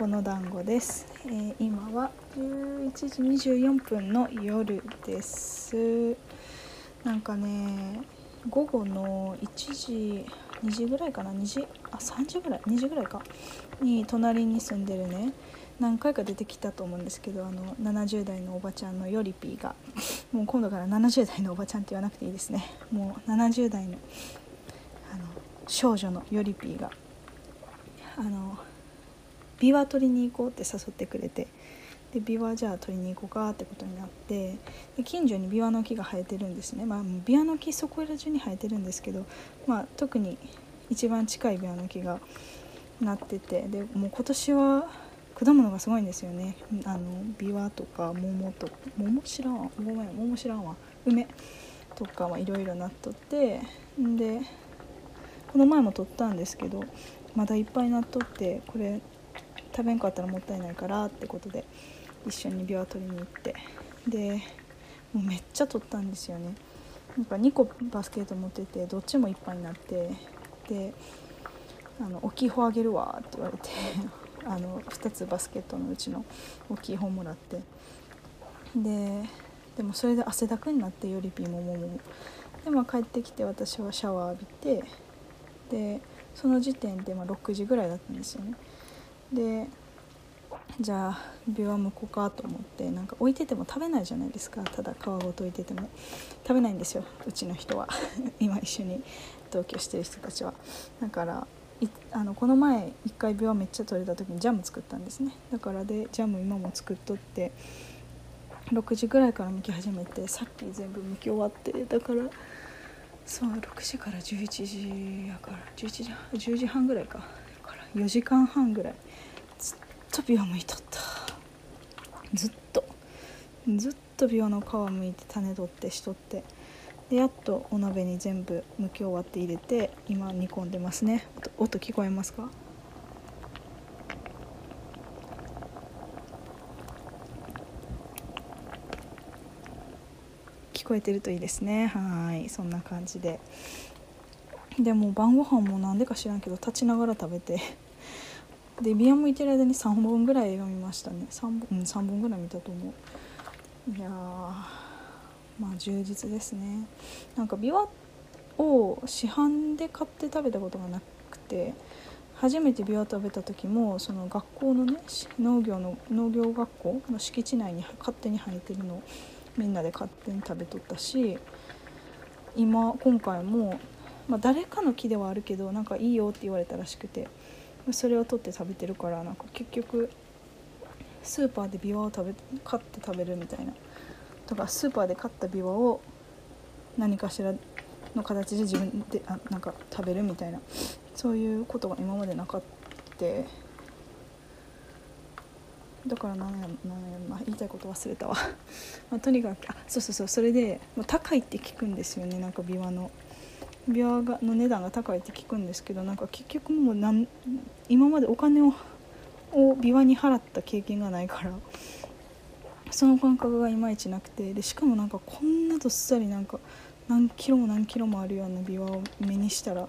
この団子です、えー今は11時24分の夜です。なんかね午後の1時2時ぐらいかな？2時？あ3時ぐらい？2時ぐらいか？に隣に住んでるね。何回か出てきたと思うんですけどあの70代のおばちゃんのヨリピーが。もう今度から70代のおばちゃんって言わなくていいですね。もう70代のあの少女のヨリピーが。あのビワ取りに行こうって誘ってくれて。でビワじゃあ取りに行こうかってことになって。で近所にビワの木が生えてるんですね、まあ、ビワの木そこら中に生えてるんですけど、まあ、特に一番近いビワの木がなってて。でもう今年は果物がすごいんですよね。あのビワとか桃と桃知らんわ。ごめん桃知らんわ。梅とかはいろいろなっとって。でこの前も取ったんですけどまだいっぱいなっとってこれ食べんかったらもったいないからってことで一緒にビワ取りに行って。でもうめっちゃ取ったんですよね。なんか2個バスケット持っててどっちもいっぱいになってであの大きい方あげるわって言われて あの2つバスケットのうちの大きい方もらって。ででもそれで汗だくになってよりピーもももでまあ帰ってきて私はシャワー浴びてでその時点でま6時ぐらいだったんですよね。でじゃあビワむこうかと思ってなんか置いてても食べないじゃないですか。ただ皮ごと置いてても。食べないんですようちの人は。今一緒に同居してる人たちは。だからあのこの前一回ビワめっちゃ取れた時にジャム作ったんですね。だからでジャム今も作っとって6時ぐらいから剥き始めてさっき全部剥き終わってだからそう6時から11時やから11時 ,10 時半ぐらいか。だから4時間半ぐらいとビワ剥いとった。ずっと。ずっとビワの皮剥いて種取ってしとって。でやっとお鍋に全部剥き終わって入れて今煮込んでますね。音音聞こえますか？聞こえてるといいですね。はい。そんな感じで。でも晩ご飯もなんでか知らんけど立ちながら食べて。でビア向いてる間に3本ぐらい読みましたね。3本,、うん、3本ぐらい見たと思う。いやーまあ充実ですね。なんかビワを市販で買って食べたことがなくて初めてビワ食べた時もその学校のね農業の農業学校の敷地内に勝手に生えてるのをみんなで勝手に食べとったし今今回も、まあ、誰かの木ではあるけどなんかいいよって言われたらしくて。それを取って食べてるからなんか結局スーパーでビワを食べ買って食べるみたいな。とかスーパーで買ったビワを何かしらの形で自分であなんか食べるみたいな。そういうことが今までなかってだからなんやなんや、まあ、言いたいこと忘れたわ、まあ、とにかくあそうそうそう。それでもう高いって聞くんですよねなんかビワの。ビワがの値段が高いって聞くんですけどなんか結局もうなん今までお金ををビワに払った経験がないからその感覚がいまいちなくてでしかもなんかこんなどっさりなんか何キロも何キロもあるようなビワを目にしたら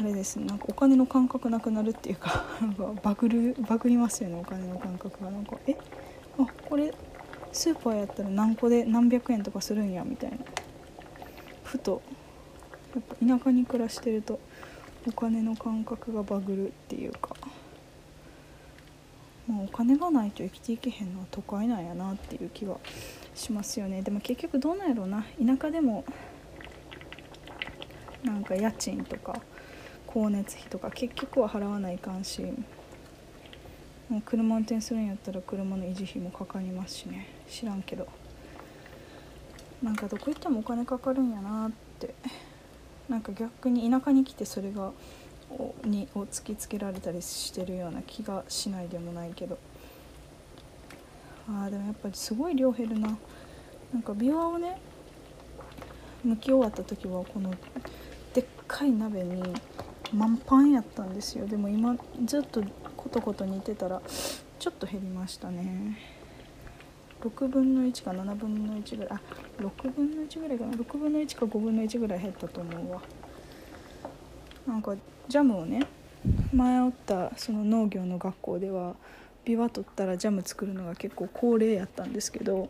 あれですねなんかお金の感覚なくなるっていうか なんかバグるバグりますよねお金の感覚が。なんかえ？あこれスーパーやったら何個で何百円とかするんやみたいな。ふとやっぱ田舎に暮らしてるとお金の感覚がバグるっていうか、まあ、お金がないと生きていけへんのは都会なんやなっていう気がしますよね。でも結局どうなんやろうな。田舎でもなんか家賃とか光熱費とか結局は払わないかんしもう車運転するんやったら車の維持費もかかりますしね。知らんけど。なんかどこ行ってもお金かかるんやなってなんか逆に田舎に来てそれがをにを突きつけられたりしてるような気がしないでもないけど。あーでもやっぱりすごい量減るな。なんかビワをね剥き終わった時はこのでっかい鍋に満パンやったんですよ。でも今ずっとコトコト煮てたらちょっと減りましたね。6分の1か7分の1ぐらいあ6分の1ぐらいかな。6分の1か5分の1ぐらい減ったと思うわ。なんかジャムをね前おったその農業の学校ではビワ取ったらジャム作るのが結構恒例やったんですけど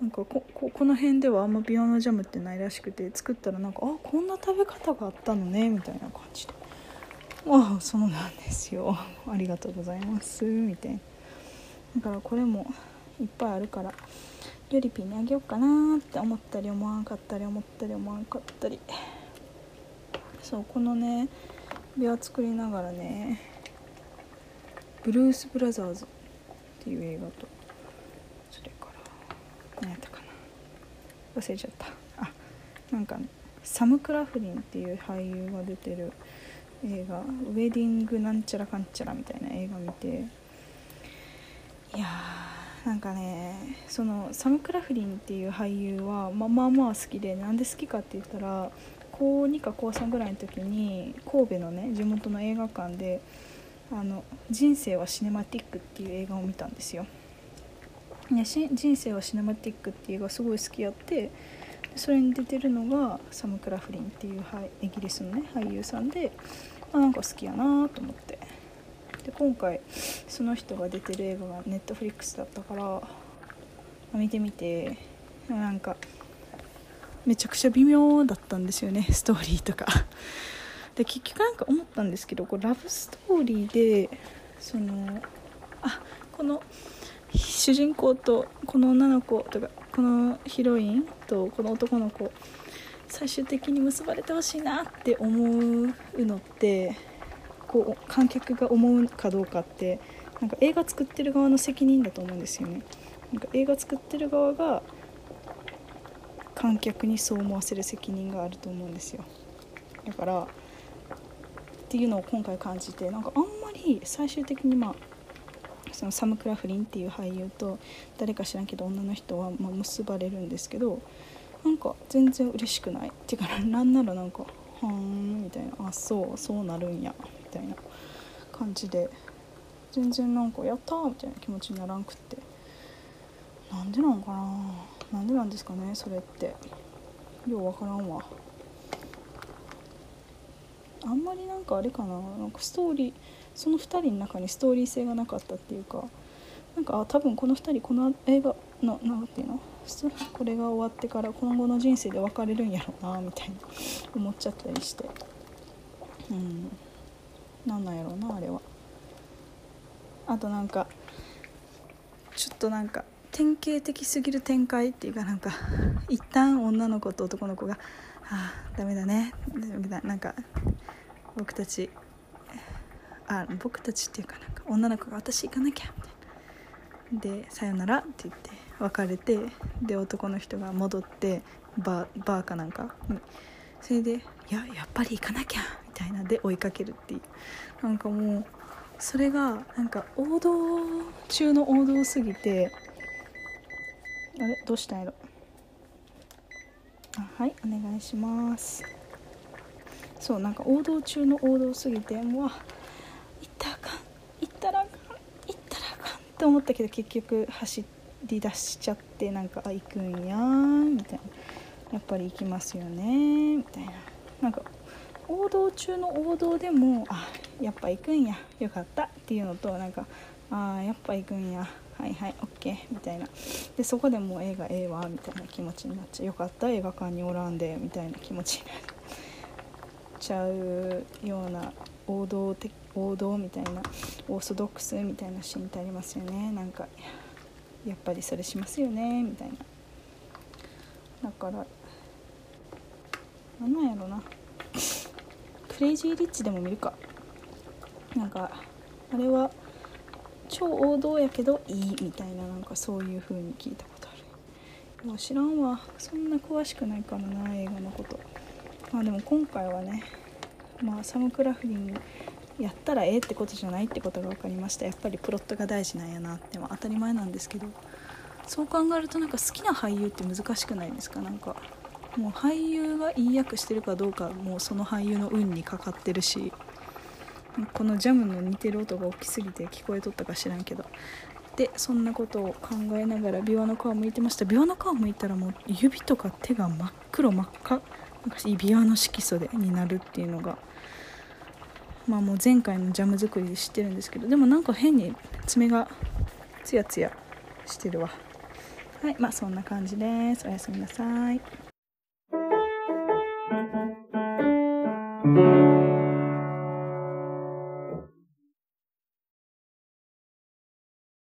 なんかここの辺ではあんまビワのジャムってないらしくて作ったらなんかあこんな食べ方があったのねみたいな感じで。ああそうなんですよ。ありがとうございますみたいな。だからこれもいっぱいあるからよりピンにあげようかなって思ったり思わんかったり思ったり思わんかったり。そうこのねビワ作りながらねブルース・ブラザーズっていう映画とそれから何やったかな。忘れちゃった。あなんか、ね、サム・クラフリンっていう俳優が出てる映画「ウェディングなんちゃらかんちゃら」みたいな映画見ていやーなんかねそのサム・クラフリンっていう俳優は、まあ、まあまあ好きでなんで好きかって言ったら高2か高3ぐらいの時に神戸のね地元の映画館で「あの人生はシネマティック」っていう映画を見たんですよ。ね、人生はシネマティックっていう映画すごい好きやってそれに出てるのがサム・クラフリンっていうイギリスのね俳優さんで、あ、なんか好きやなと思ってで今回その人が出てる映画がネットフリックスだったから見てみて。なんかめちゃくちゃ微妙だったんですよねストーリーとか。で結局なんか思ったんですけどこうラブストーリーでそのあこの主人公とこの女の子とかこのヒロインとこの男の子最終的に結ばれてほしいなって思うのってこう観客が思うかどうかってなんか映画作ってる側の責任だと思うんですよね。なんか映画作ってる側が観客にそう思わせる責任があると思うんですよ。だからっていうのを今回感じてなんかあんまり最終的にまあそのサム・クラフリンっていう俳優と誰か知らんけど女の人はま結ばれるんですけどなんか全然嬉しくない。っていうかなんならなんか「はーん」みたいな「あそうそうなるんや」たいな感じで全然なんか「やった!」みたいな気持ちにならんくって。なんでなんかななんでなんですかねそれって。ようわからんわ。あんまりなんかあれかな。なんかストーリーその2人の中にストーリー性がなかったっていうか。なんかあ多分この2人この映画の何ていうの？これが終わってから今後の人生で別れるんやろうなみたいな。思っちゃったりして。うん。なんなんやろうなあれは。あとなんかちょっとなんか典型的すぎる展開っていうかなんか一旦女の子と男の子が「ああダメだね。ダメだ。なんか僕たちあ僕たちっていうかなんか女の子が私行かなきゃ」みたいな。で「さよなら」って言って別れてで男の人が戻ってバーバーかなんかに。それで「いややっぱり行かなきゃ」たいなで追いかけるっていう。なんかもうそれがなんか王道中の王道すぎてあれ？どうしたんやろ？あはいお願いします。そうなんか王道中の王道すぎてもう行ったらあかん。行ったらあかん。行ったらあかんって思ったけど結局走り出しちゃってなんかあ行くんやみたいな。やっぱり行きますよねみたいな。王道中の王道でもあやっぱ行くんや。よかったっていうのとなんかあやっぱ行くんや。はいはい OK みたいな。でそこでもう映画ええわみたいな気持ちになっちゃう。よかった映画館におらんでみたいな気持ちになっちゃうような王道的王道みたいなオーソドックスみたいなシーンってありますよね。なんかやっぱりそれしますよねみたいな。だから何なんやろな。クレイジー・リッチでも見るか。なんかあれは超王道やけどいいみたいななんかそういう風に聞いたことある。もう知らんわ。そんな詳しくないからな映画のこと。まあでも今回はねまあサム・クラフリンやったらええってことじゃないってことが分かりました。やっぱりプロットが大事なんやなって当たり前なんですけど。そう考えるとなんか好きな俳優って難しくないですか？なんかもう俳優がいい役してるかどうかもうその俳優の運にかかってるしこのジャムの似てる音が大きすぎて聞こえとったか知らんけど。でそんなことを考えながら琵琶の皮を向いてました。琵琶の皮を向いたらもう指とか手が真っ黒真っ赤。なんか琵琶の色素でになるっていうのが。まあもう前回のジャム作りで知ってるんですけど。でもなんか変に爪がツヤツヤしてるわ。はいまあそんな感じです。おやすみなさい。